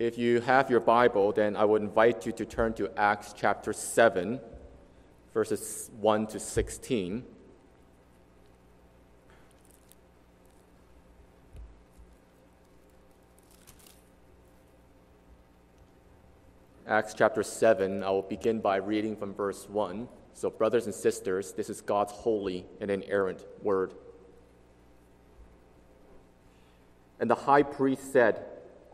If you have your Bible, then I would invite you to turn to Acts chapter 7, verses 1 to 16. Acts chapter 7, I will begin by reading from verse 1. So, brothers and sisters, this is God's holy and inerrant word. And the high priest said,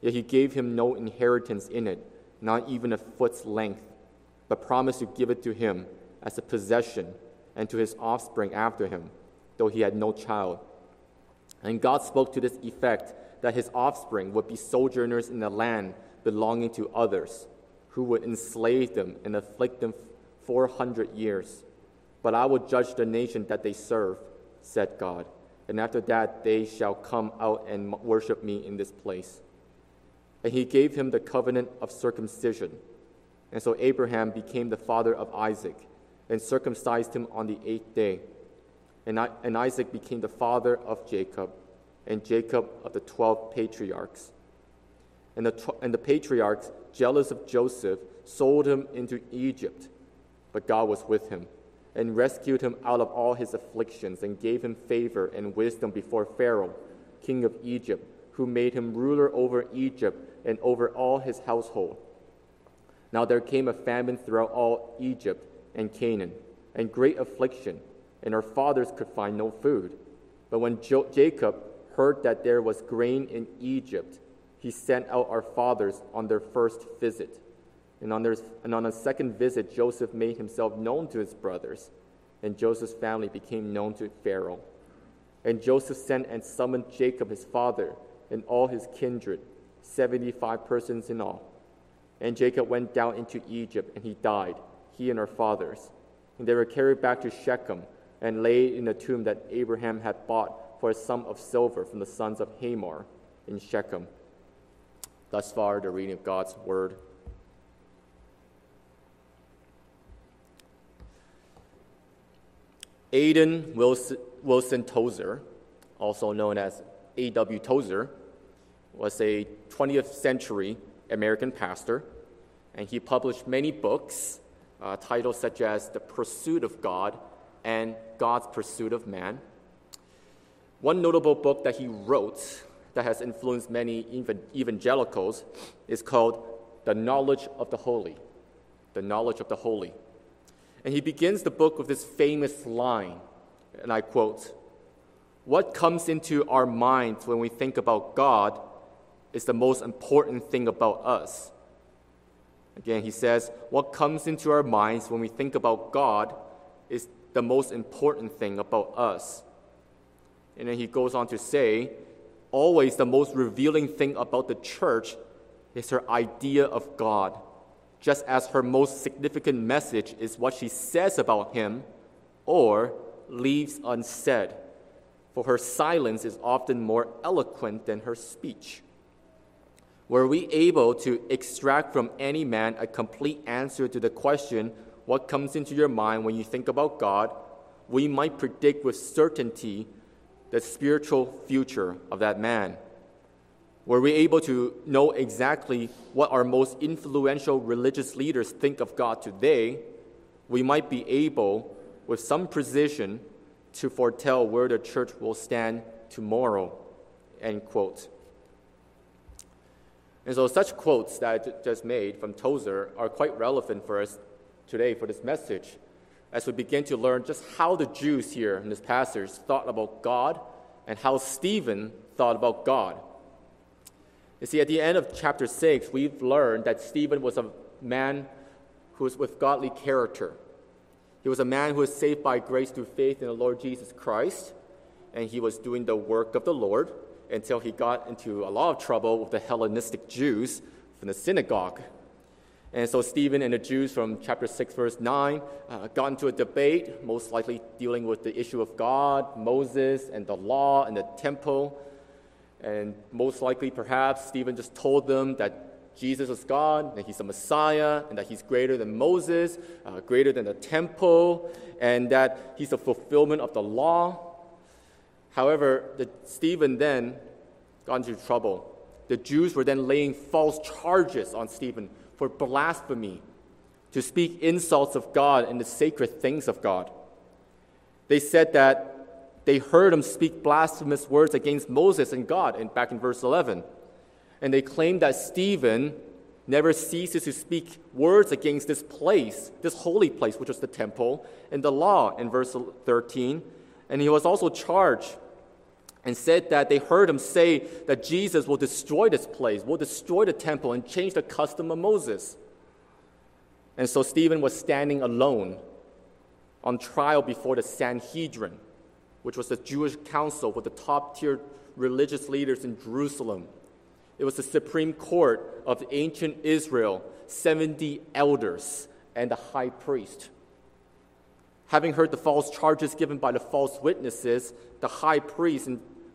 Yet he gave him no inheritance in it, not even a foot's length, but promised to give it to him as a possession and to his offspring after him, though he had no child. And God spoke to this effect that his offspring would be sojourners in the land belonging to others, who would enslave them and afflict them 400 years. But I will judge the nation that they serve, said God. And after that, they shall come out and worship me in this place. And he gave him the covenant of circumcision. And so Abraham became the father of Isaac and circumcised him on the eighth day. And, I, and Isaac became the father of Jacob, and Jacob of the twelve patriarchs. And the, and the patriarchs, jealous of Joseph, sold him into Egypt. But God was with him and rescued him out of all his afflictions and gave him favor and wisdom before Pharaoh, king of Egypt, who made him ruler over Egypt and over all his household. Now there came a famine throughout all Egypt and Canaan, and great affliction, and our fathers could find no food. But when jo- Jacob heard that there was grain in Egypt, he sent out our fathers on their first visit. And on, their, and on a second visit, Joseph made himself known to his brothers, and Joseph's family became known to Pharaoh. And Joseph sent and summoned Jacob, his father, and all his kindred, 75 persons in all. And Jacob went down into Egypt, and he died, he and our fathers. And they were carried back to Shechem and laid in a tomb that Abraham had bought for a sum of silver from the sons of Hamor in Shechem. Thus far, the reading of God's Word. Aiden Wilson, Wilson Tozer, also known as A.W. Tozer, was a 20th century American pastor, and he published many books, uh, titles such as The Pursuit of God and God's Pursuit of Man. One notable book that he wrote that has influenced many evangelicals is called The Knowledge of the Holy. The Knowledge of the Holy. And he begins the book with this famous line, and I quote What comes into our minds when we think about God is the most important thing about us. Again, he says, What comes into our minds when we think about God is the most important thing about us. And then he goes on to say, always the most revealing thing about the church is her idea of God, just as her most significant message is what she says about him or leaves unsaid, for her silence is often more eloquent than her speech. Were we able to extract from any man a complete answer to the question, What comes into your mind when you think about God? we might predict with certainty the spiritual future of that man? Were we able to know exactly what our most influential religious leaders think of God today, we might be able, with some precision, to foretell where the church will stand tomorrow. End quote. And so, such quotes that I just made from Tozer are quite relevant for us today for this message as we begin to learn just how the Jews here in this passage thought about God and how Stephen thought about God. You see, at the end of chapter 6, we've learned that Stephen was a man who was with godly character. He was a man who was saved by grace through faith in the Lord Jesus Christ, and he was doing the work of the Lord, until he got into a lot of trouble with the Hellenistic Jews from the synagogue. And so Stephen and the Jews from chapter 6, verse 9, uh, got into a debate, most likely dealing with the issue of God, Moses, and the law and the temple. And most likely, perhaps, Stephen just told them that Jesus is God, that he's the Messiah, and that he's greater than Moses, uh, greater than the temple, and that he's the fulfillment of the law. However, the, Stephen then got into trouble. The Jews were then laying false charges on Stephen for blasphemy, to speak insults of God and the sacred things of God. They said that they heard him speak blasphemous words against Moses and God, and back in verse 11. And they claimed that Stephen never ceases to speak words against this place, this holy place, which was the temple, and the law in verse 13. And he was also charged and said that they heard him say that Jesus will destroy this place, will destroy the temple, and change the custom of Moses. And so Stephen was standing alone on trial before the Sanhedrin, which was the Jewish council with the top tier religious leaders in Jerusalem. It was the supreme court of ancient Israel, 70 elders, and the high priest. Having heard the false charges given by the false witnesses, the high priest,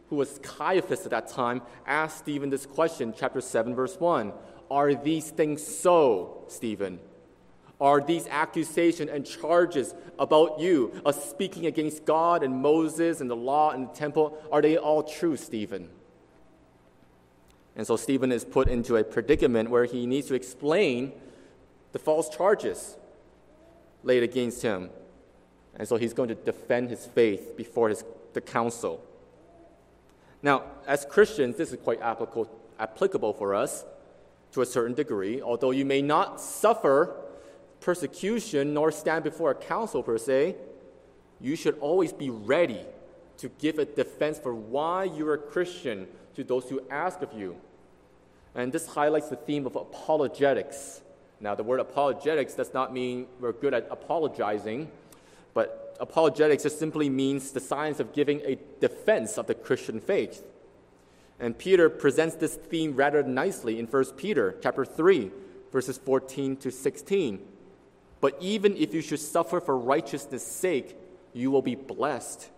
who was Caiaphas at that time, asked Stephen this question, chapter 7, verse 1 Are these things so, Stephen? Are these accusations and charges about you of speaking against God and Moses and the law and the temple, are they all true, Stephen? And so Stephen is put into a predicament where he needs to explain the false charges laid against him. And so he's going to defend his faith before his, the council. Now, as Christians, this is quite applicable, applicable for us to a certain degree. Although you may not suffer persecution nor stand before a council per se, you should always be ready to give a defense for why you're a Christian to those who ask of you. And this highlights the theme of apologetics. Now, the word apologetics does not mean we're good at apologizing, but apologetics just simply means the science of giving a defense of the Christian faith. And Peter presents this theme rather nicely in 1 Peter chapter 3, verses 14 to 16. But even if you should suffer for righteousness' sake, you will be blessed.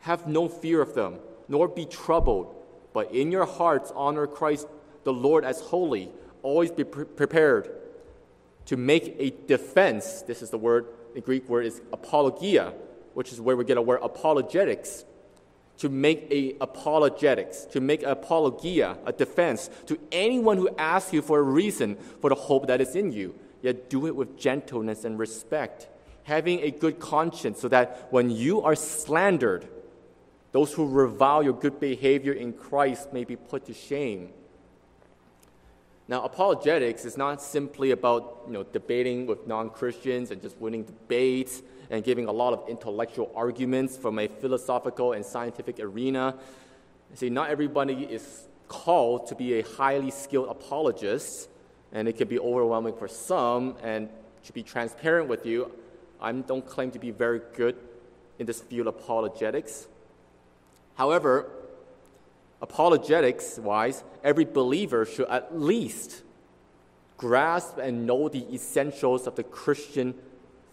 Have no fear of them, nor be troubled, but in your hearts honor Christ the Lord as holy. Always be pre- prepared to make a defense. This is the word, the Greek word is apologia, which is where we get our word apologetics. To make a apologetics, to make apologia, a defense to anyone who asks you for a reason for the hope that is in you. Yet do it with gentleness and respect, having a good conscience, so that when you are slandered, those who revile your good behavior in Christ may be put to shame. Now, apologetics is not simply about you know, debating with non Christians and just winning debates and giving a lot of intellectual arguments from a philosophical and scientific arena. See, not everybody is called to be a highly skilled apologist, and it can be overwhelming for some. And to be transparent with you, I don't claim to be very good in this field of apologetics. However, apologetics wise, every believer should at least grasp and know the essentials of the Christian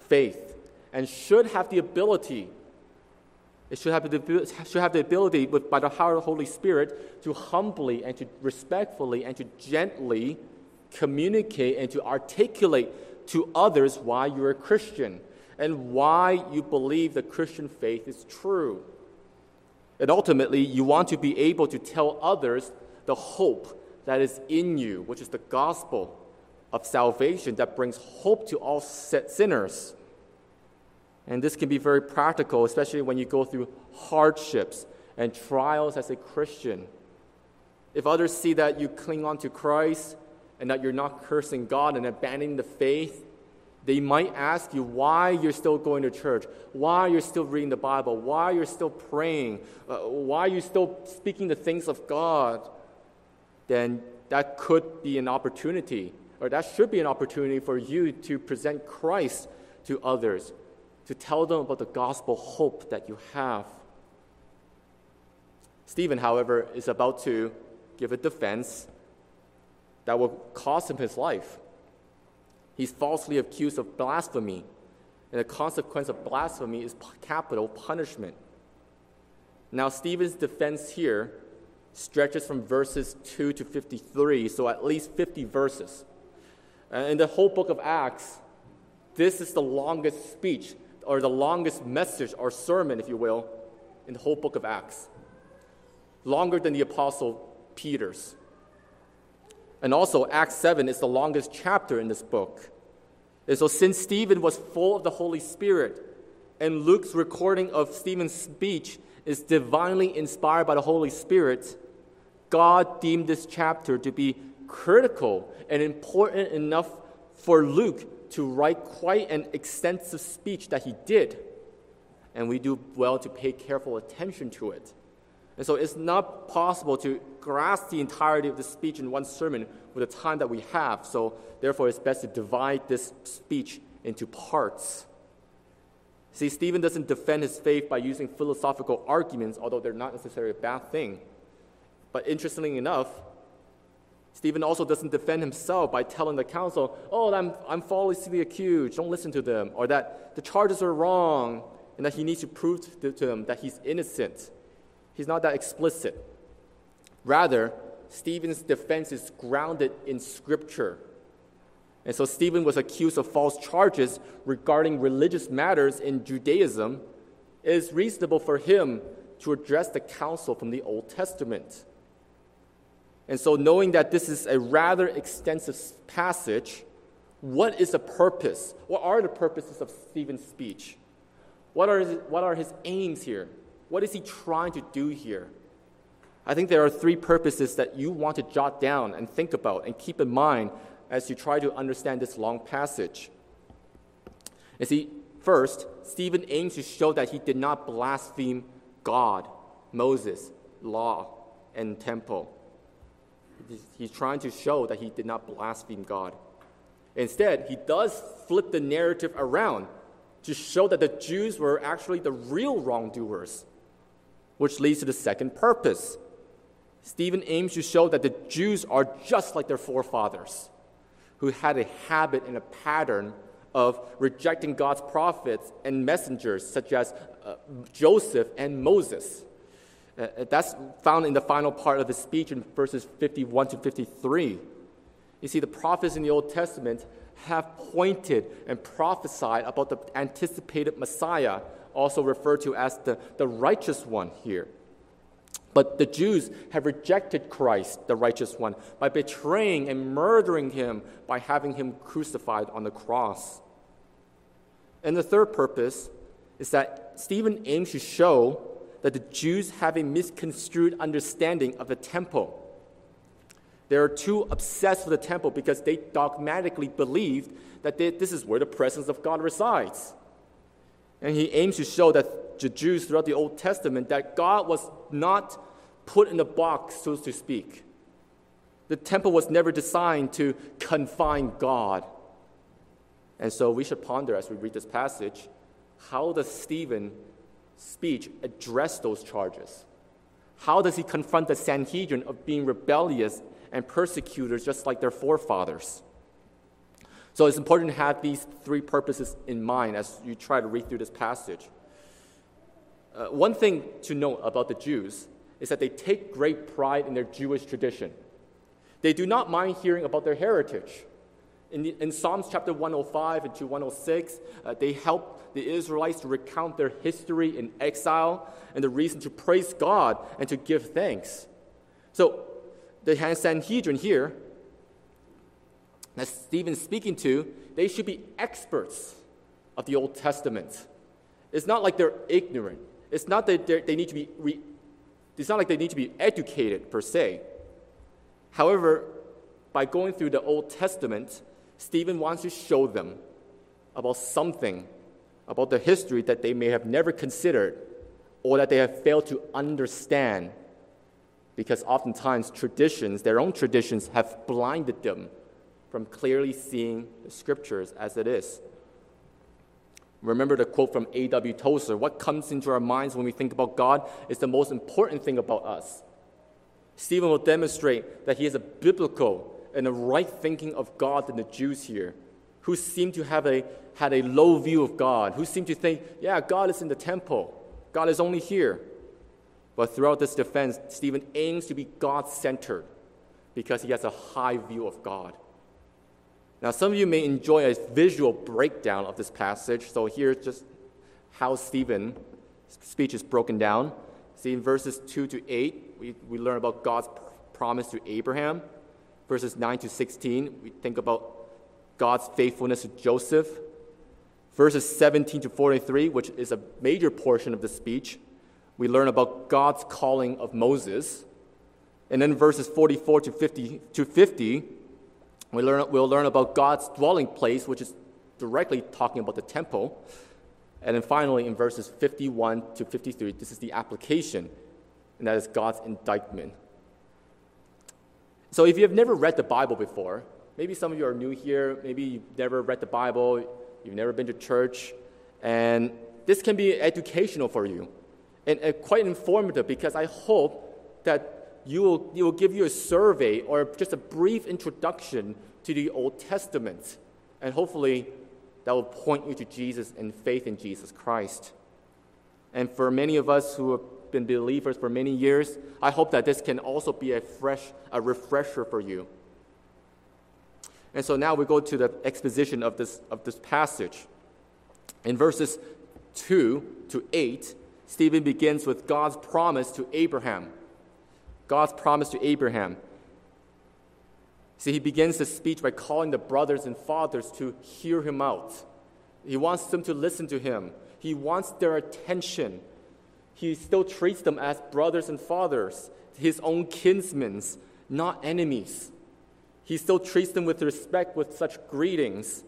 faith and should have the ability it should have the, should have the ability with, by the power of the Holy Spirit to humbly and to respectfully and to gently communicate and to articulate to others why you're a Christian and why you believe the Christian faith is true. And ultimately, you want to be able to tell others the hope that is in you, which is the gospel of salvation that brings hope to all sinners. And this can be very practical, especially when you go through hardships and trials as a Christian. If others see that you cling on to Christ and that you're not cursing God and abandoning the faith, they might ask you why you're still going to church, why you're still reading the Bible, why you're still praying, uh, why you're still speaking the things of God. Then that could be an opportunity, or that should be an opportunity for you to present Christ to others, to tell them about the gospel hope that you have. Stephen, however, is about to give a defense that will cost him his life. He's falsely accused of blasphemy, and the consequence of blasphemy is capital punishment. Now, Stephen's defense here stretches from verses 2 to 53, so at least 50 verses. In the whole book of Acts, this is the longest speech, or the longest message, or sermon, if you will, in the whole book of Acts. Longer than the Apostle Peter's. And also, Acts 7 is the longest chapter in this book. And so, since Stephen was full of the Holy Spirit, and Luke's recording of Stephen's speech is divinely inspired by the Holy Spirit, God deemed this chapter to be critical and important enough for Luke to write quite an extensive speech that he did. And we do well to pay careful attention to it. And so it's not possible to grasp the entirety of the speech in one sermon with the time that we have. So therefore, it's best to divide this speech into parts. See, Stephen doesn't defend his faith by using philosophical arguments, although they're not necessarily a bad thing. But interestingly enough, Stephen also doesn't defend himself by telling the council, oh, I'm, I'm falsely accused, don't listen to them, or that the charges are wrong, and that he needs to prove to, to them that he's innocent. He's not that explicit. Rather, Stephen's defense is grounded in Scripture. And so Stephen was accused of false charges regarding religious matters in Judaism. It is reasonable for him to address the council from the Old Testament. And so, knowing that this is a rather extensive passage, what is the purpose? What are the purposes of Stephen's speech? What are his, what are his aims here? What is he trying to do here? I think there are three purposes that you want to jot down and think about and keep in mind as you try to understand this long passage. You see, first, Stephen aims to show that he did not blaspheme God, Moses, law, and temple. He's trying to show that he did not blaspheme God. Instead, he does flip the narrative around to show that the Jews were actually the real wrongdoers which leads to the second purpose. Stephen aims to show that the Jews are just like their forefathers, who had a habit and a pattern of rejecting God's prophets and messengers, such as uh, Joseph and Moses. Uh, uh that's found in the final part of the speech in verses 51 to 53. You see, the prophets in the Old Testament have pointed and prophesied about the anticipated Messiah also referred to as the, the righteous one here. But the Jews have rejected Christ, the righteous one, by betraying and murdering him by having him crucified on the cross. And the third purpose is that Stephen aims to show that the Jews have a misconstrued understanding of the temple. They are too obsessed with the temple because they dogmatically believed that they, this is where the presence of God resides. And he aims to show that the Jews throughout the Old Testament that God was not put in a box, so to speak. The temple was never designed to confine God. And so we should ponder as we read this passage how does Stephen's speech address those charges? How does he confront the Sanhedrin of being rebellious and persecutors just like their forefathers? So it's important to have these three purposes in mind as you try to read through this passage. Uh, one thing to note about the Jews is that they take great pride in their Jewish tradition. They do not mind hearing about their heritage. In, the, in Psalms chapter 105 and to 106, uh, they help the Israelites to recount their history in exile and the reason to praise God and to give thanks. So the Sanhedrin here that Stephen's speaking to, they should be experts of the Old Testament. It's not like they're ignorant. It's not that they need to be re, it's not like they need to be educated per se. However, by going through the Old Testament, Stephen wants to show them about something about the history that they may have never considered or that they have failed to understand because oftentimes traditions, their own traditions, have blinded them from clearly seeing the scriptures as it is. Remember the quote from A.W. Tozer what comes into our minds when we think about God is the most important thing about us. Stephen will demonstrate that he has a biblical and a right thinking of God than the Jews here, who seem to have a, had a low view of God, who seem to think, yeah, God is in the temple, God is only here. But throughout this defense, Stephen aims to be God centered because he has a high view of God. Now, some of you may enjoy a visual breakdown of this passage, so here's just how Stephen's speech is broken down. See, in verses 2 to 8, we, we learn about God's promise to Abraham. Verses 9 to 16, we think about God's faithfulness to Joseph. Verses 17 to 43, which is a major portion of the speech, we learn about God's calling of Moses. And then verses 44 to 50, to 50 we learn, we'll learn about God's dwelling place, which is directly talking about the temple. And then finally, in verses 51 to 53, this is the application, and that is God's indictment. So if you have never read the Bible before, maybe some of you are new here, maybe you've never read the Bible, you've never been to church, and this can be educational for you and, and quite informative because I hope that you will, will give you a survey or just a brief introduction to the Old Testament. And hopefully, that will point you to Jesus and faith in Jesus Christ. And for many of us who have been believers for many years, I hope that this can also be a fresh, a refresher for you. And so now we go to the exposition of this, of this passage. In verses 2 to 8, Stephen begins with God's promise to Abraham. God's promise to Abraham. See, he begins the speech by calling the brothers and fathers to hear him out. He wants them to listen to him, he wants their attention. He still treats them as brothers and fathers, his own kinsmen, not enemies. He still treats them with respect, with such greetings.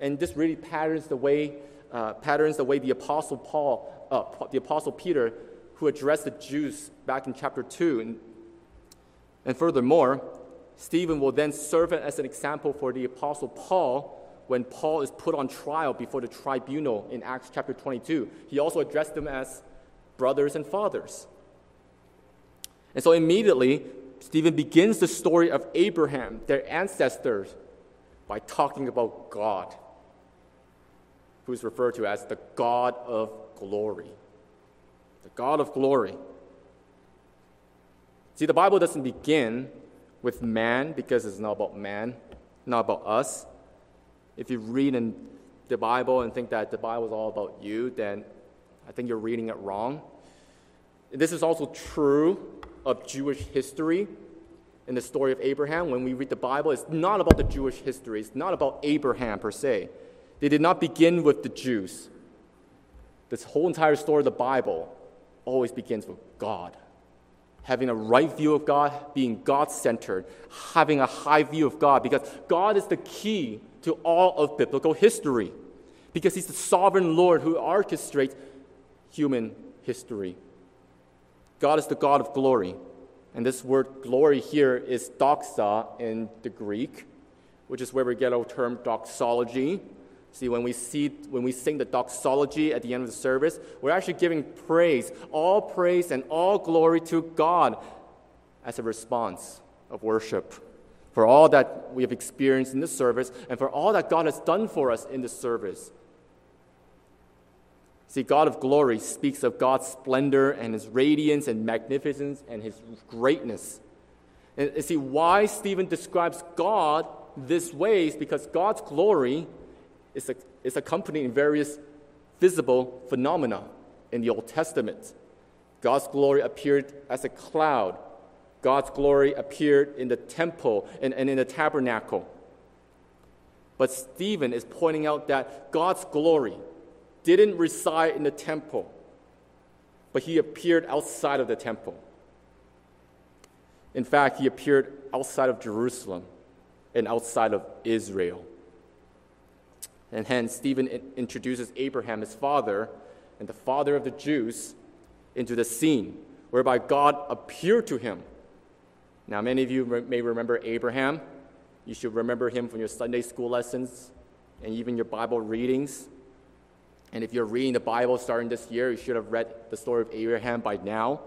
And this really patterns the way, uh, patterns the way the Apostle Paul, uh, the Apostle Peter, who addressed the Jews back in chapter 2, in and furthermore, Stephen will then serve as an example for the Apostle Paul when Paul is put on trial before the tribunal in Acts chapter 22. He also addressed them as brothers and fathers. And so immediately, Stephen begins the story of Abraham, their ancestors, by talking about God, who is referred to as the God of glory. The God of glory. See, the Bible doesn't begin with man because it's not about man, not about us. If you read in the Bible and think that the Bible is all about you, then I think you're reading it wrong. This is also true of Jewish history in the story of Abraham. When we read the Bible, it's not about the Jewish history, it's not about Abraham per se. They did not begin with the Jews. This whole entire story of the Bible always begins with God having a right view of God, being God centered, having a high view of God, because God is the key to all of biblical history, because He's the sovereign Lord who orchestrates human history. God is the God of glory. And this word glory here is doxa in the Greek, which is where we get our term doxology. See, when we see when we sing the doxology at the end of the service, we're actually giving praise, all praise and all glory to God as a response of worship for all that we have experienced in this service and for all that God has done for us in this service. See, God of glory speaks of God's splendor and his radiance and magnificence and his greatness. And see, why Stephen describes God this way is because God's glory is, is accompanied in various visible phenomena in the Old Testament. God's glory appeared as a cloud. God's glory appeared in the temple and, and in the tabernacle. But Stephen is pointing out that God's glory didn't reside in the temple, but he appeared outside of the temple. In fact, he appeared outside of Jerusalem and outside of Israel. And hence, Stephen introduces Abraham, his father, and the father of the Jews, into the scene whereby God appeared to him. Now, many of you may remember Abraham. You should remember him from your Sunday school lessons and even your Bible readings. And if you're reading the Bible starting this year, you should have read the story of Abraham by now.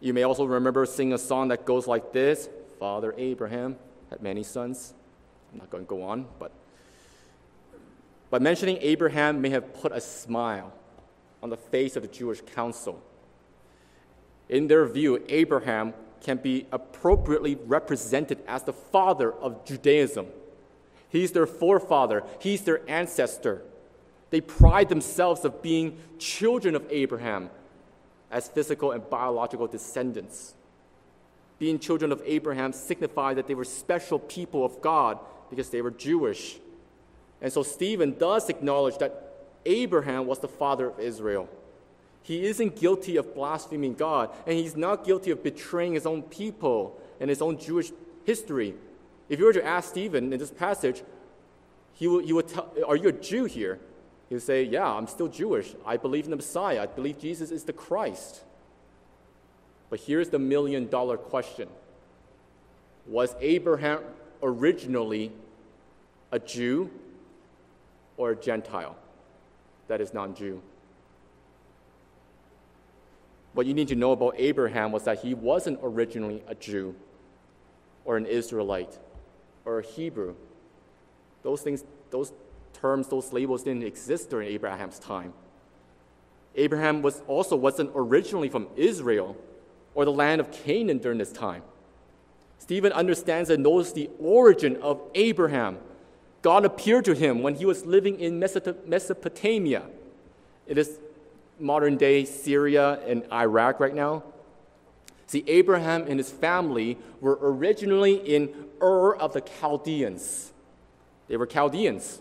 You may also remember singing a song that goes like this Father Abraham had many sons. I'm not going to go on, but, but mentioning Abraham may have put a smile on the face of the Jewish council. In their view, Abraham can be appropriately represented as the father of Judaism. He's their forefather, he's their ancestor. They pride themselves of being children of Abraham as physical and biological descendants. Being children of Abraham signified that they were special people of God because they were Jewish. And so Stephen does acknowledge that Abraham was the father of Israel. He isn't guilty of blaspheming God, and he's not guilty of betraying his own people and his own Jewish history. If you were to ask Stephen in this passage, he would, he would tell, Are you a Jew here? He would say, Yeah, I'm still Jewish. I believe in the Messiah. I believe Jesus is the Christ. But here's the million dollar question Was Abraham originally a Jew or a Gentile that is non Jew? What you need to know about Abraham was that he wasn't originally a Jew or an Israelite or a Hebrew. Those things, those terms, those labels didn't exist during Abraham's time. Abraham was also wasn't originally from Israel or the land of Canaan during this time. Stephen understands and knows the origin of Abraham. God appeared to him when he was living in Mesopotamia. It is modern day Syria and Iraq right now. See, Abraham and his family were originally in Ur of the Chaldeans. They were Chaldeans.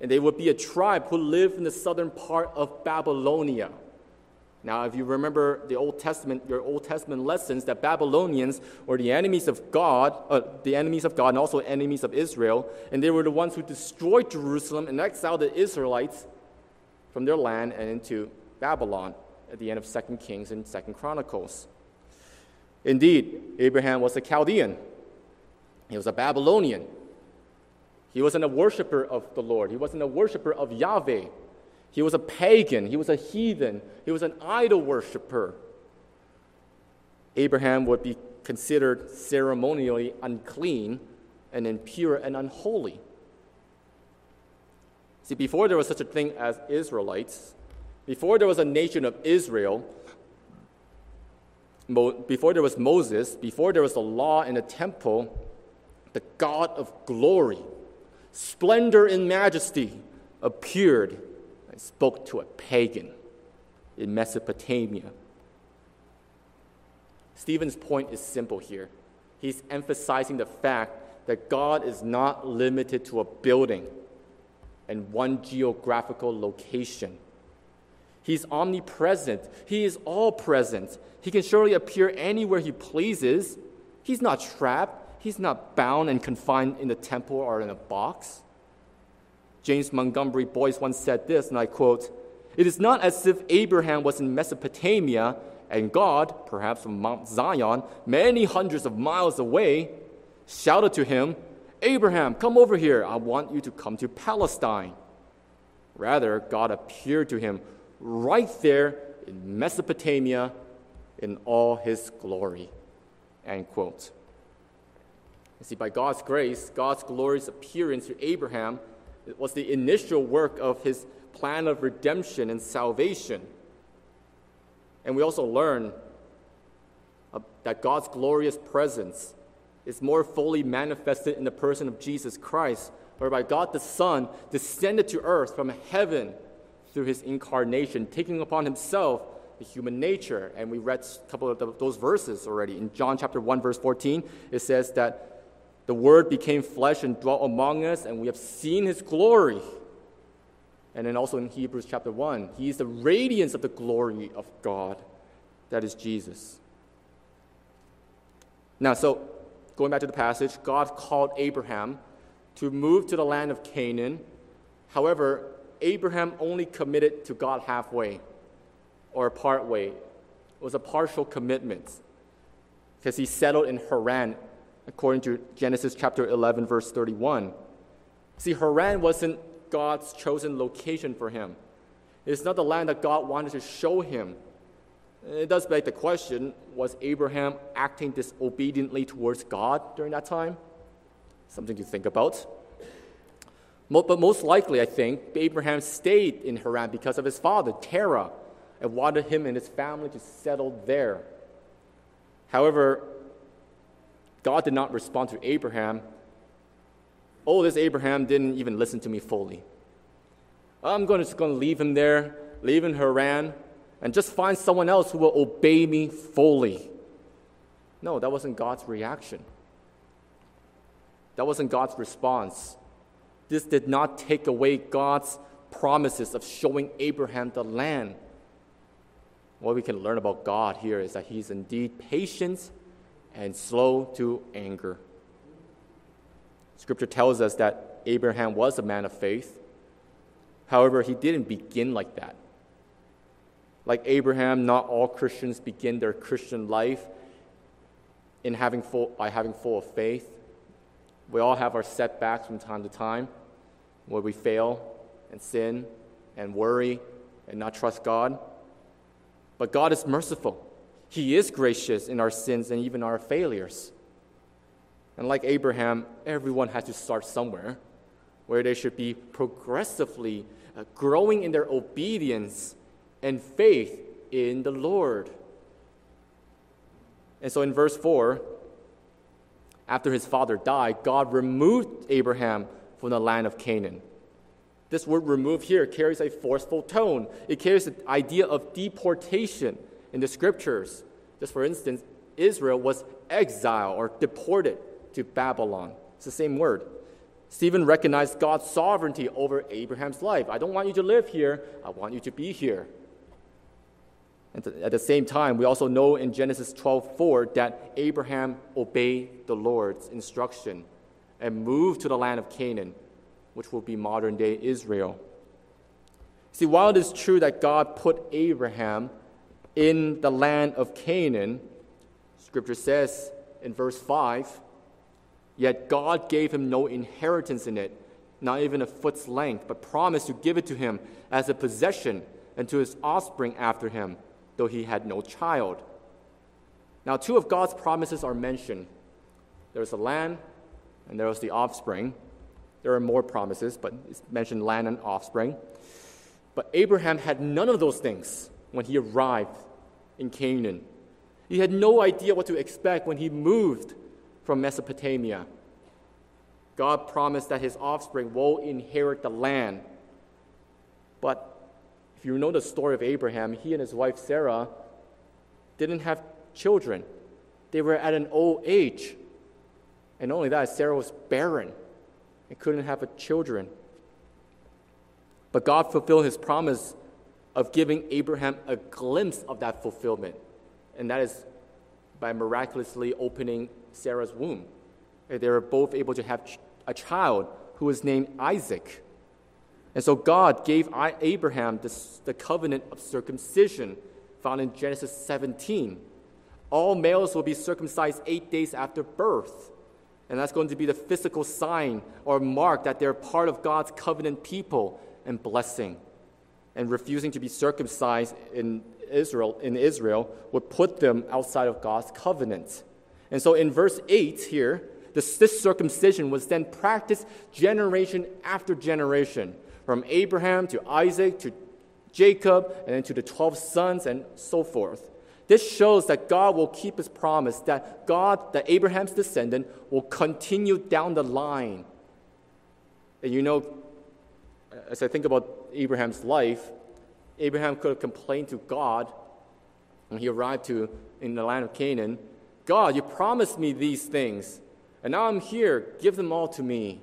And they would be a tribe who lived in the southern part of Babylonia. Now, if you remember the Old Testament, your Old Testament lessons, that Babylonians were the enemies of God, uh, the enemies of God, and also enemies of Israel, and they were the ones who destroyed Jerusalem and exiled the Israelites from their land and into Babylon at the end of Second Kings and Second Chronicles. Indeed, Abraham was a Chaldean. He was a Babylonian. He wasn't a worshiper of the Lord. He wasn't a worshiper of Yahweh. He was a pagan. He was a heathen. He was an idol worshiper. Abraham would be considered ceremonially unclean and impure and unholy. See, before there was such a thing as Israelites, before there was a nation of Israel, before there was Moses, before there was the law and the temple, the God of glory, splendor and majesty, appeared and spoke to a pagan in Mesopotamia. Stephen's point is simple here. He's emphasizing the fact that God is not limited to a building and one geographical location. He's omnipresent, He is all present. He can surely appear anywhere He pleases. He's not trapped, He's not bound and confined in a temple or in a box. James Montgomery Boice once said this, and I quote It is not as if Abraham was in Mesopotamia and God, perhaps from Mount Zion, many hundreds of miles away, shouted to him, Abraham, come over here. I want you to come to Palestine. Rather, God appeared to him right there in Mesopotamia in all his glory. End quote. You see, by God's grace, God's glorious appearance to Abraham was the initial work of his plan of redemption and salvation. And we also learn uh, that God's glorious presence is more fully manifested in the person of Jesus Christ, whereby God the Son descended to earth from heaven through his incarnation, taking upon himself the human nature. And we read a couple of those verses already. In John chapter 1, verse 14, it says that the Word became flesh and dwelt among us, and we have seen his glory. And then also in Hebrews chapter 1, he is the radiance of the glory of God. That is Jesus. Now, so going back to the passage, God called Abraham to move to the land of Canaan. However, Abraham only committed to God halfway or part way. It was a partial commitment because he settled in Haran, according to Genesis chapter 11, verse 31. See, Haran wasn't God's chosen location for him. It's not the land that God wanted to show him. It does beg the question was Abraham acting disobediently towards God during that time? Something to think about. But most likely, I think, Abraham stayed in Haran because of his father, Terah, and wanted him and his family to settle there. However, God did not respond to Abraham. Oh, this Abraham didn't even listen to me fully. I'm going to, just going to leave him there, leave in Haran, and just find someone else who will obey me fully. No, that wasn't God's reaction. That wasn't God's response. This did not take away God's promises of showing Abraham the land. What we can learn about God here is that He's indeed patient and slow to anger. Scripture tells us that Abraham was a man of faith. However, he didn't begin like that. Like Abraham, not all Christians begin their Christian life in having full, by having full of faith. We all have our setbacks from time to time where we fail and sin and worry and not trust God. But God is merciful. He is gracious in our sins and even our failures. And like Abraham, everyone has to start somewhere where they should be progressively uh, growing in their obedience and faith in the Lord. And so in verse 4, after his father died, God removed Abraham from the land of Canaan. This word remove here carries a forceful tone. It carries the idea of deportation in the scriptures. Just for instance, Israel was exiled or deported to Babylon. It's the same word. Stephen recognized God's sovereignty over Abraham's life. I don't want you to live here, I want you to be here. And at the same time, we also know in Genesis 12:4 that Abraham obeyed the Lord's instruction and moved to the land of Canaan, which will be modern day Israel. See, while it is true that God put Abraham in the land of Canaan, Scripture says in verse 5 Yet God gave him no inheritance in it, not even a foot's length, but promised to give it to him as a possession and to his offspring after him though he had no child. Now, two of God's promises are mentioned there was the land and there was the offspring. There are more promises, but it's mentioned land and offspring. But Abraham had none of those things when he arrived in Canaan. He had no idea what to expect when he moved from Mesopotamia. God promised that his offspring will inherit the land. But if you know the story of Abraham, he and his wife Sarah didn't have children. They were at an old age. And only that, Sarah was barren and couldn't have children. But God fulfilled his promise of giving Abraham a glimpse of that fulfillment. And that is by miraculously opening Sarah's womb. They were both able to have a child who was named Isaac. And so God gave Abraham this, the covenant of circumcision found in Genesis 17. All males will be circumcised eight days after birth. And that's going to be the physical sign or mark that they're part of God's covenant people and blessing. And refusing to be circumcised in Israel, in Israel would put them outside of God's covenant. And so in verse 8 here, this, this circumcision was then practiced generation after generation from Abraham to Isaac to Jacob and then to the 12 sons and so forth. This shows that God will keep his promise, that God, that Abraham's descendant, will continue down the line. And you know, as I think about Abraham's life, Abraham could have complained to God when he arrived to in the land of Canaan, God, you promised me these things, and now I'm here. Give them all to me.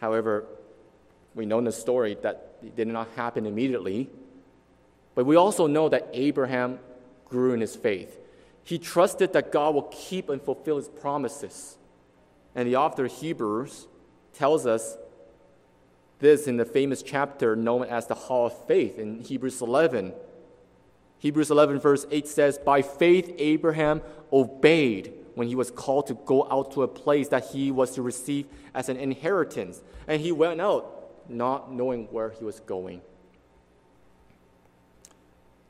However, we know in the story that it did not happen immediately. But we also know that Abraham grew in his faith. He trusted that God will keep and fulfill his promises. And the author of Hebrews tells us this in the famous chapter known as the Hall of Faith in Hebrews 11. Hebrews 11, verse 8 says, By faith, Abraham obeyed when he was called to go out to a place that he was to receive as an inheritance. And he went out not knowing where he was going.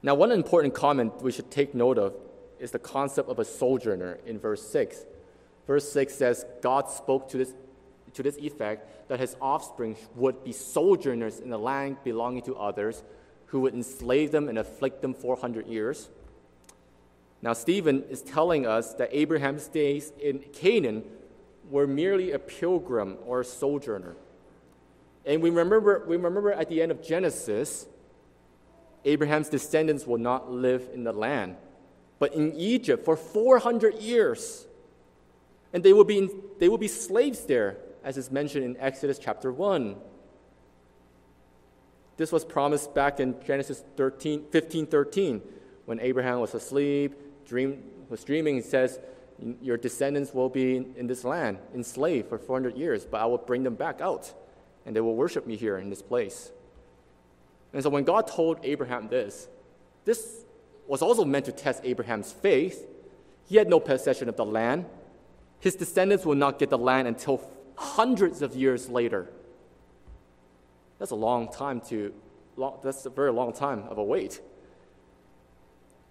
Now, one important comment we should take note of is the concept of a sojourner in verse 6. Verse 6 says, God spoke to this, to this effect that his offspring would be sojourners in the land belonging to others who would enslave them and afflict them 400 years. Now, Stephen is telling us that Abraham's days in Canaan were merely a pilgrim or a sojourner. And we remember, we remember at the end of Genesis, Abraham's descendants will not live in the land, but in Egypt for 400 years. And they will be, they will be slaves there, as is mentioned in Exodus chapter 1. This was promised back in Genesis 13, 15 13, when Abraham was asleep, dream, was dreaming. He says, Your descendants will be in this land, enslaved for 400 years, but I will bring them back out, and they will worship me here in this place. And so when God told Abraham this, this was also meant to test Abraham's faith. He had no possession of the land. His descendants will not get the land until hundreds of years later. That's a long time to, long, that's a very long time of a wait.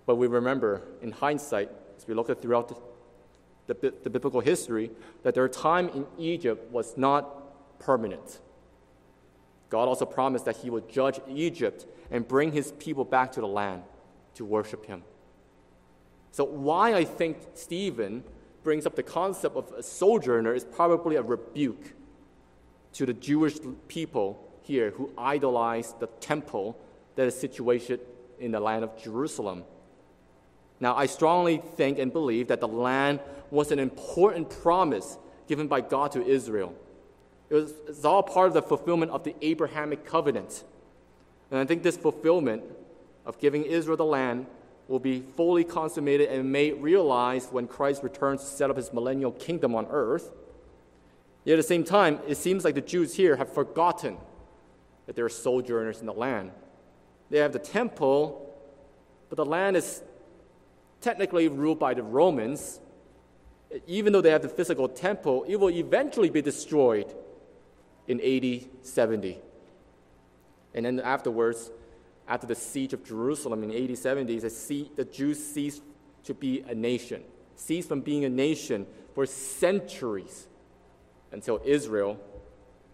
But we remember, in hindsight, as we look at throughout the, the, the biblical history, that their time in Egypt was not permanent. God also promised that he would judge Egypt and bring his people back to the land to worship him. So, why I think Stephen brings up the concept of a sojourner is probably a rebuke to the Jewish people here who idolize the temple that is situated in the land of Jerusalem. Now, I strongly think and believe that the land was an important promise given by God to Israel. It was, it's all part of the fulfillment of the Abrahamic covenant. And I think this fulfillment of giving Israel the land will be fully consummated and made realized when Christ returns to set up his millennial kingdom on earth. Yet at the same time, it seems like the Jews here have forgotten that they're sojourners in the land. They have the temple, but the land is technically ruled by the Romans. Even though they have the physical temple, it will eventually be destroyed in AD 70. And then afterwards, after the siege of Jerusalem in AD 70, the, the Jews ceased to be a nation, ceased from being a nation for centuries until Israel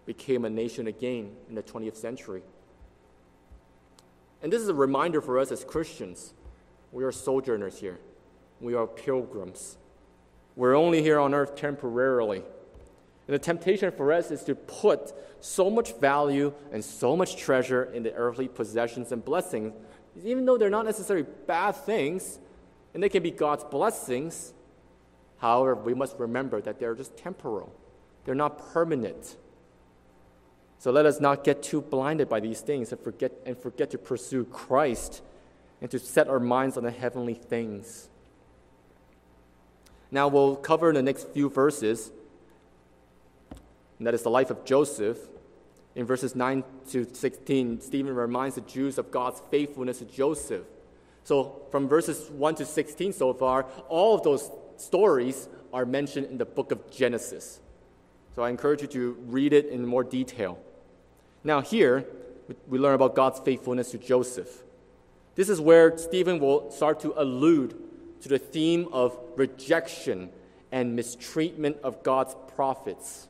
became a nation again in the 20th century. And this is a reminder for us as Christians. We are sojourners here, we are pilgrims. We're only here on earth temporarily. And the temptation for us is to put so much value and so much treasure in the earthly possessions and blessings, even though they're not necessarily bad things, and they can be God's blessings. However, we must remember that they're just temporal, they're not permanent. So let us not get too blinded by these things and forget, and forget to pursue Christ and to set our minds on the heavenly things. Now, we'll cover in the next few verses and that is the life of Joseph. In verses 9 to 16, Stephen reminds the Jews of God's faithfulness to Joseph. So, from verses 1 to 16 so far, all of those stories are mentioned in the book of Genesis. So, I encourage you to read it in more detail. Now, here, we learn about God's faithfulness to Joseph. This is where Stephen will start to allude to the theme of rejection and mistreatment of God's prophets.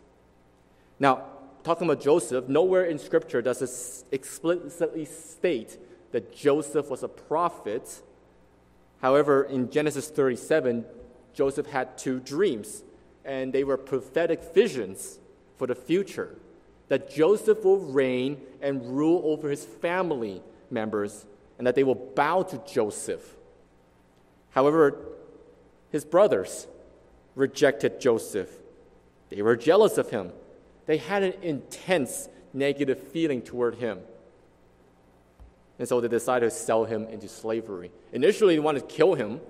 Now, talking about Joseph, nowhere in Scripture does it explicitly state that Joseph was a prophet. However, in Genesis 37, Joseph had two dreams, and they were prophetic visions for the future that Joseph will reign and rule over his family members, and that they will bow to Joseph. However, his brothers rejected Joseph. They were jealous of him they had an intense negative feeling toward him. And so they decided to sell him into slavery. Initially, they wanted to kill him,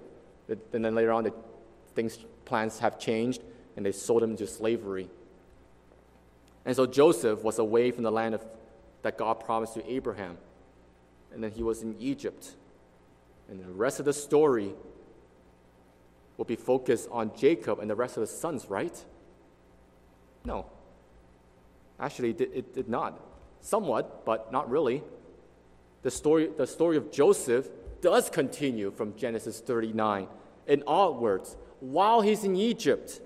and then later on, the things plans have changed, and they sold him into slavery. And so Joseph was away from the land of, that God promised to Abraham, and then he was in Egypt. And the rest of the story will be focused on Jacob and the rest of his sons, right? No. Actually, it did not. Somewhat, but not really. The story, the story of Joseph does continue from Genesis 39 and onwards while he's in Egypt.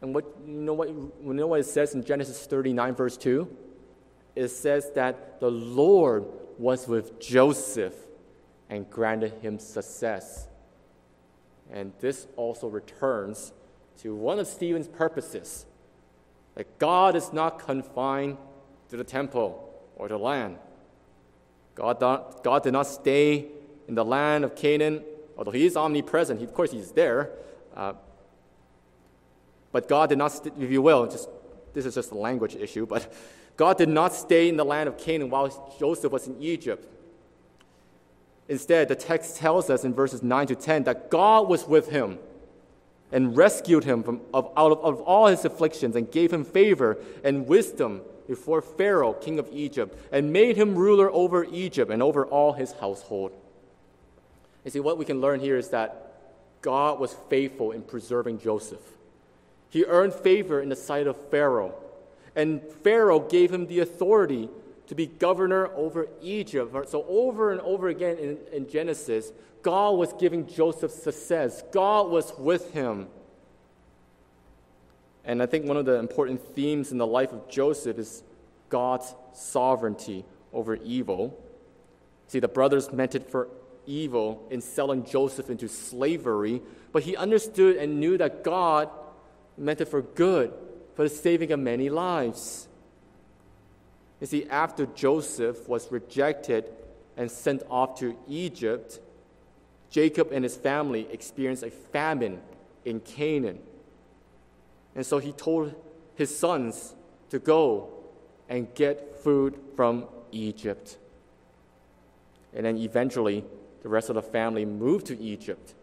And what you know what you know what it says in Genesis 39 verse 2? It says that the Lord was with Joseph and granted him success. And this also returns to one of Stephen's purposes that God is not confined to the temple or the land. God, not, God did not stay in the land of Canaan, although He is omnipresent. He, of course, He's there. Uh, but God did not, st- if you will, just this is just a language issue, but God did not stay in the land of Canaan while Joseph was in Egypt. Instead, the text tells us in verses 9 to 10 that God was with him and rescued him from, of, out of, of all his afflictions and gave him favor and wisdom before Pharaoh, king of Egypt, and made him ruler over Egypt and over all his household. You see, what we can learn here is that God was faithful in preserving Joseph. He earned favor in the sight of Pharaoh, and Pharaoh gave him the authority to be governor over Egypt. So, over and over again in, in Genesis, God was giving Joseph success, God was with him. And I think one of the important themes in the life of Joseph is God's sovereignty over evil. See, the brothers meant it for evil in selling Joseph into slavery, but he understood and knew that God meant it for good, for the saving of many lives. You see, after Joseph was rejected and sent off to Egypt, Jacob and his family experienced a famine in Canaan. And so he told his sons to go and get food from Egypt. And then eventually, the rest of the family moved to Egypt.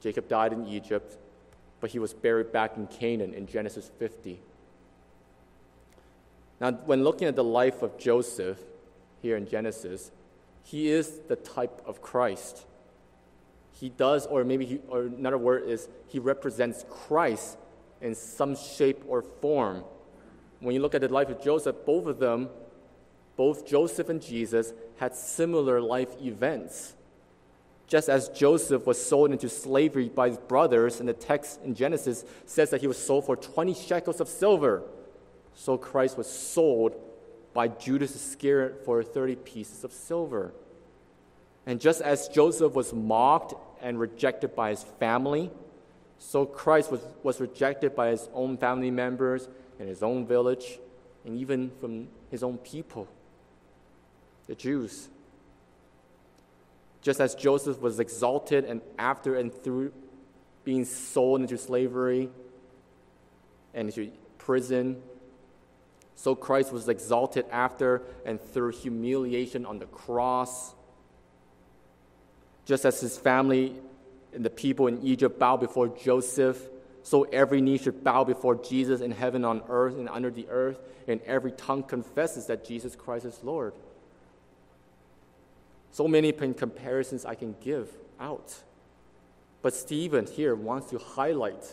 Jacob died in Egypt, but he was buried back in Canaan in Genesis 50. Now, when looking at the life of Joseph here in Genesis, he is the type of Christ. He does, or maybe, he, or another word is, he represents Christ in some shape or form. When you look at the life of Joseph, both of them, both Joseph and Jesus, had similar life events. Just as Joseph was sold into slavery by his brothers, and the text in Genesis says that he was sold for 20 shekels of silver, so Christ was sold by Judas Iscariot for 30 pieces of silver. And just as Joseph was mocked and rejected by his family, so Christ was, was rejected by his own family members and his own village, and even from his own people, the Jews. Just as Joseph was exalted and after and through being sold into slavery and into prison, so Christ was exalted after and through humiliation on the cross. Just as his family and the people in Egypt bow before Joseph, so every knee should bow before Jesus in heaven, on earth, and under the earth, and every tongue confesses that Jesus Christ is Lord. So many comparisons I can give out. But Stephen here wants to highlight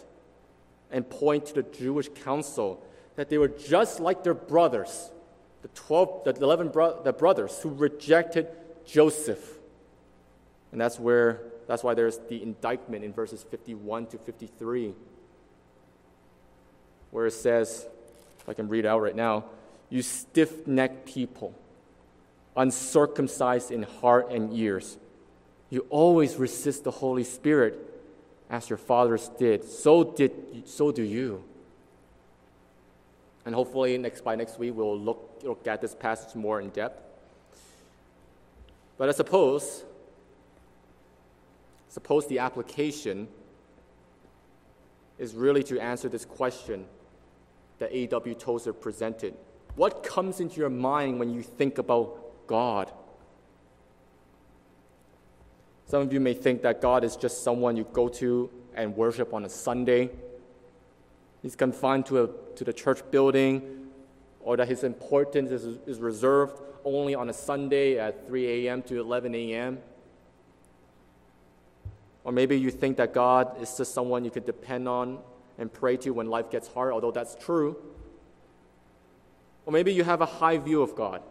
and point to the Jewish council that they were just like their brothers, the 12, the 11 bro- the brothers who rejected Joseph. And that's where that's why there's the indictment in verses 51 to 53, where it says, if I can read out right now, you stiff necked people, uncircumcised in heart and ears, you always resist the Holy Spirit as your fathers did. So, did, so do you. And hopefully, next, by next week, we'll look, look at this passage more in depth. But I suppose Suppose the application is really to answer this question that A.W. Tozer presented. What comes into your mind when you think about God? Some of you may think that God is just someone you go to and worship on a Sunday. He's confined to, a, to the church building, or that his importance is, is reserved only on a Sunday at 3 a.m. to 11 a.m. Or maybe you think that God is just someone you can depend on and pray to when life gets hard, although that's true. Or maybe you have a high view of God.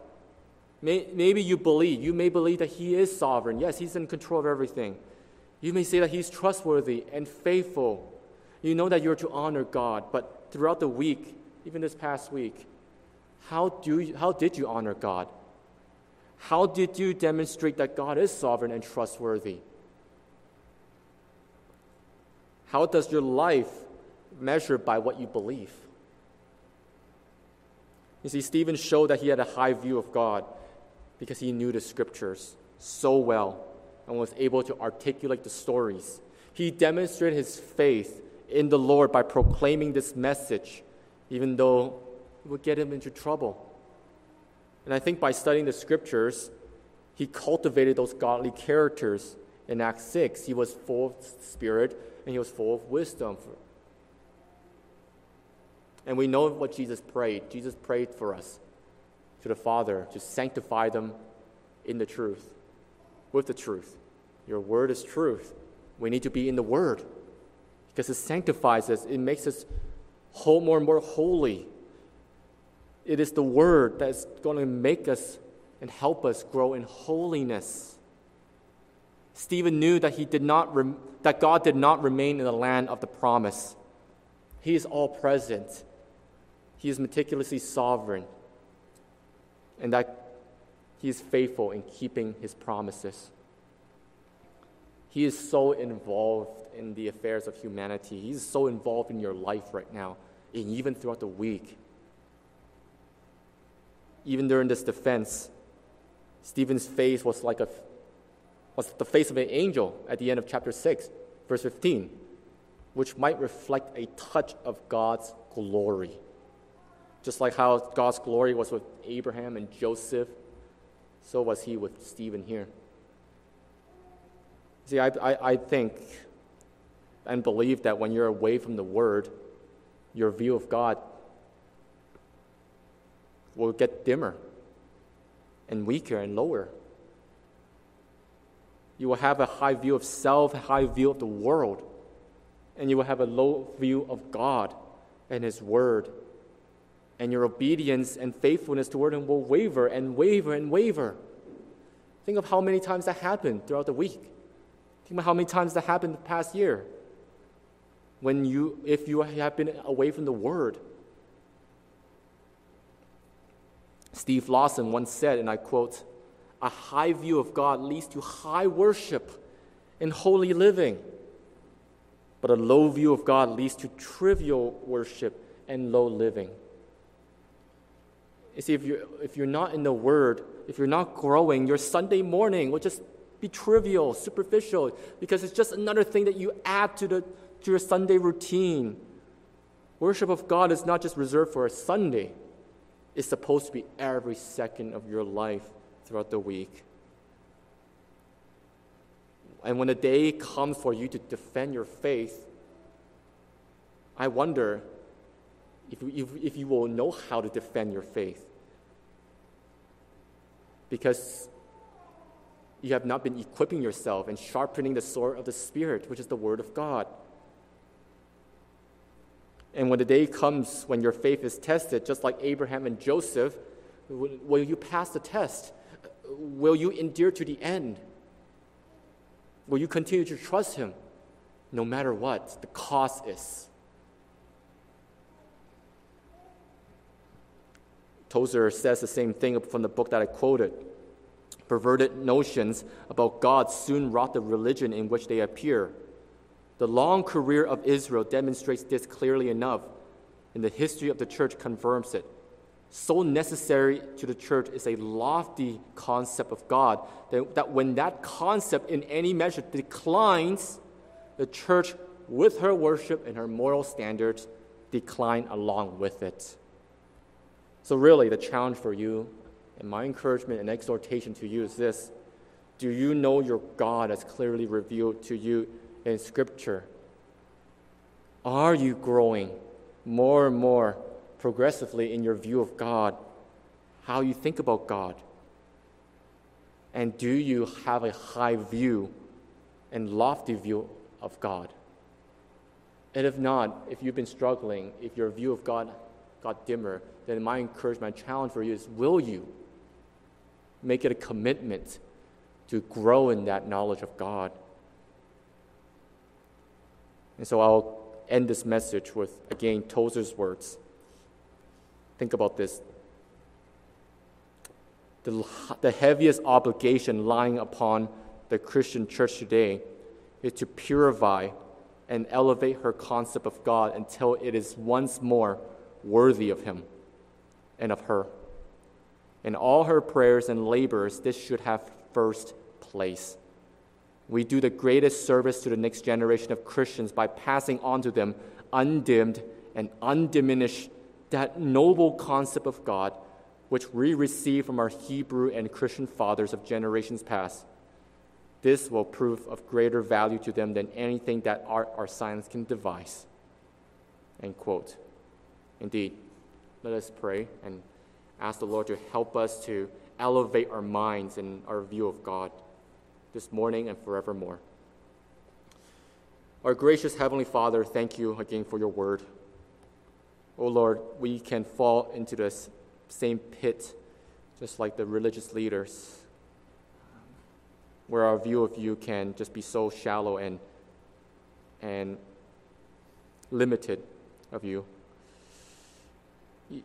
Maybe you believe, you may believe that He is sovereign. Yes, He's in control of everything. You may say that He's trustworthy and faithful. You know that you're to honor God, but throughout the week, even this past week, how, do you, how did you honor God? How did you demonstrate that God is sovereign and trustworthy? How does your life measure by what you believe? You see, Stephen showed that he had a high view of God because he knew the scriptures so well and was able to articulate the stories. He demonstrated his faith in the Lord by proclaiming this message, even though it would get him into trouble. And I think by studying the scriptures, he cultivated those godly characters. In Acts 6, he was full of spirit and he was full of wisdom. And we know what Jesus prayed. Jesus prayed for us to the Father to sanctify them in the truth, with the truth. Your word is truth. We need to be in the word because it sanctifies us, it makes us whole, more and more holy. It is the word that's going to make us and help us grow in holiness. Stephen knew that he did not rem- that God did not remain in the land of the promise. He is all present. He is meticulously sovereign and that He is faithful in keeping His promises. He is so involved in the affairs of humanity. He's so involved in your life right now, and even throughout the week. Even during this defense, Stephen's face was like a was the face of an angel at the end of chapter 6, verse 15, which might reflect a touch of God's glory. Just like how God's glory was with Abraham and Joseph, so was he with Stephen here. See, I, I, I think and believe that when you're away from the Word, your view of God will get dimmer and weaker and lower. You will have a high view of self, a high view of the world, and you will have a low view of God and His Word and your obedience and faithfulness toward Him will waver and waver and waver. Think of how many times that happened throughout the week. Think about how many times that happened the past year. When you, if you have been away from the Word. Steve Lawson once said, and I quote, a high view of God leads to high worship and holy living. But a low view of God leads to trivial worship and low living. You see, if you're, if you're not in the Word, if you're not growing, your Sunday morning will just be trivial, superficial, because it's just another thing that you add to, the, to your Sunday routine. Worship of God is not just reserved for a Sunday, it's supposed to be every second of your life throughout the week. And when the day comes for you to defend your faith, I wonder if, if, if you will know how to defend your faith. Because you have not been equipping yourself and sharpening the sword of the Spirit, which is the Word of God. And when the day comes when your faith is tested, just like Abraham and Joseph, will you pass the test? Will you endure to the end? Will you continue to trust Him no matter what the cost is? Tozer says the same thing from the book that I quoted. Perverted notions about God soon rot the religion in which they appear. The long career of Israel demonstrates this clearly enough, and the history of the church confirms it. So necessary to the church is a lofty concept of God that, that when that concept in any measure declines, the church, with her worship and her moral standards, decline along with it. So, really, the challenge for you and my encouragement and exhortation to you is this Do you know your God as clearly revealed to you in Scripture? Are you growing more and more progressively in your view of God, how you think about God? And do you have a high view and lofty view of God. And if not, if you've been struggling, if your view of God got dimmer, then my encouragement, my challenge for you is will you make it a commitment to grow in that knowledge of God? And so I'll end this message with, again, Tozer's words. Think about this. The, the heaviest obligation lying upon the Christian church today is to purify and elevate her concept of God until it is once more worthy of Him and of her. In all her prayers and labors, this should have first place. We do the greatest service to the next generation of Christians by passing on to them undimmed and undiminished that noble concept of God which we receive from our Hebrew and Christian fathers of generations past. This will prove of greater value to them than anything that art or science can devise. End quote. Indeed, let us pray and ask the Lord to help us to elevate our minds and our view of God this morning and forevermore. Our gracious Heavenly Father, thank you again for your word. Oh Lord, we can fall into this same pit just like the religious leaders, where our view of you can just be so shallow and, and limited of you.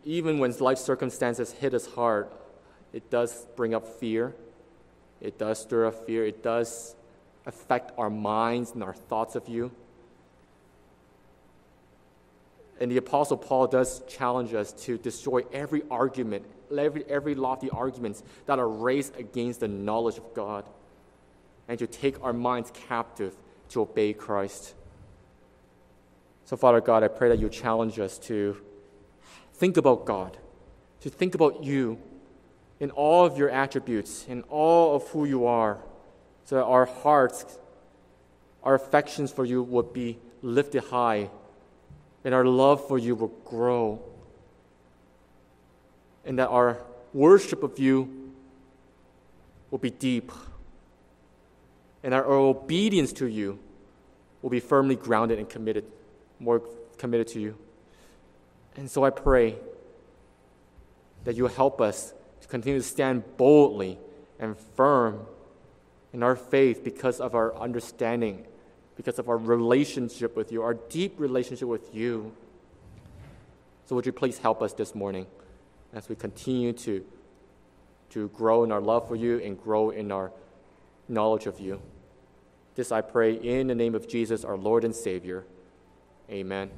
Even when life circumstances hit us hard, it does bring up fear. It does stir up fear. It does affect our minds and our thoughts of you. And the Apostle Paul does challenge us to destroy every argument, every, every lofty arguments that are raised against the knowledge of God, and to take our minds captive to obey Christ. So, Father God, I pray that you challenge us to think about God, to think about you in all of your attributes, in all of who you are, so that our hearts, our affections for you would be lifted high, and our love for you will grow, and that our worship of you will be deep, and our obedience to you will be firmly grounded and committed, more committed to you. And so I pray that you help us to continue to stand boldly and firm in our faith because of our understanding, because of our relationship with you, our deep relationship with you. So, would you please help us this morning as we continue to, to grow in our love for you and grow in our knowledge of you? This I pray in the name of Jesus, our Lord and Savior. Amen.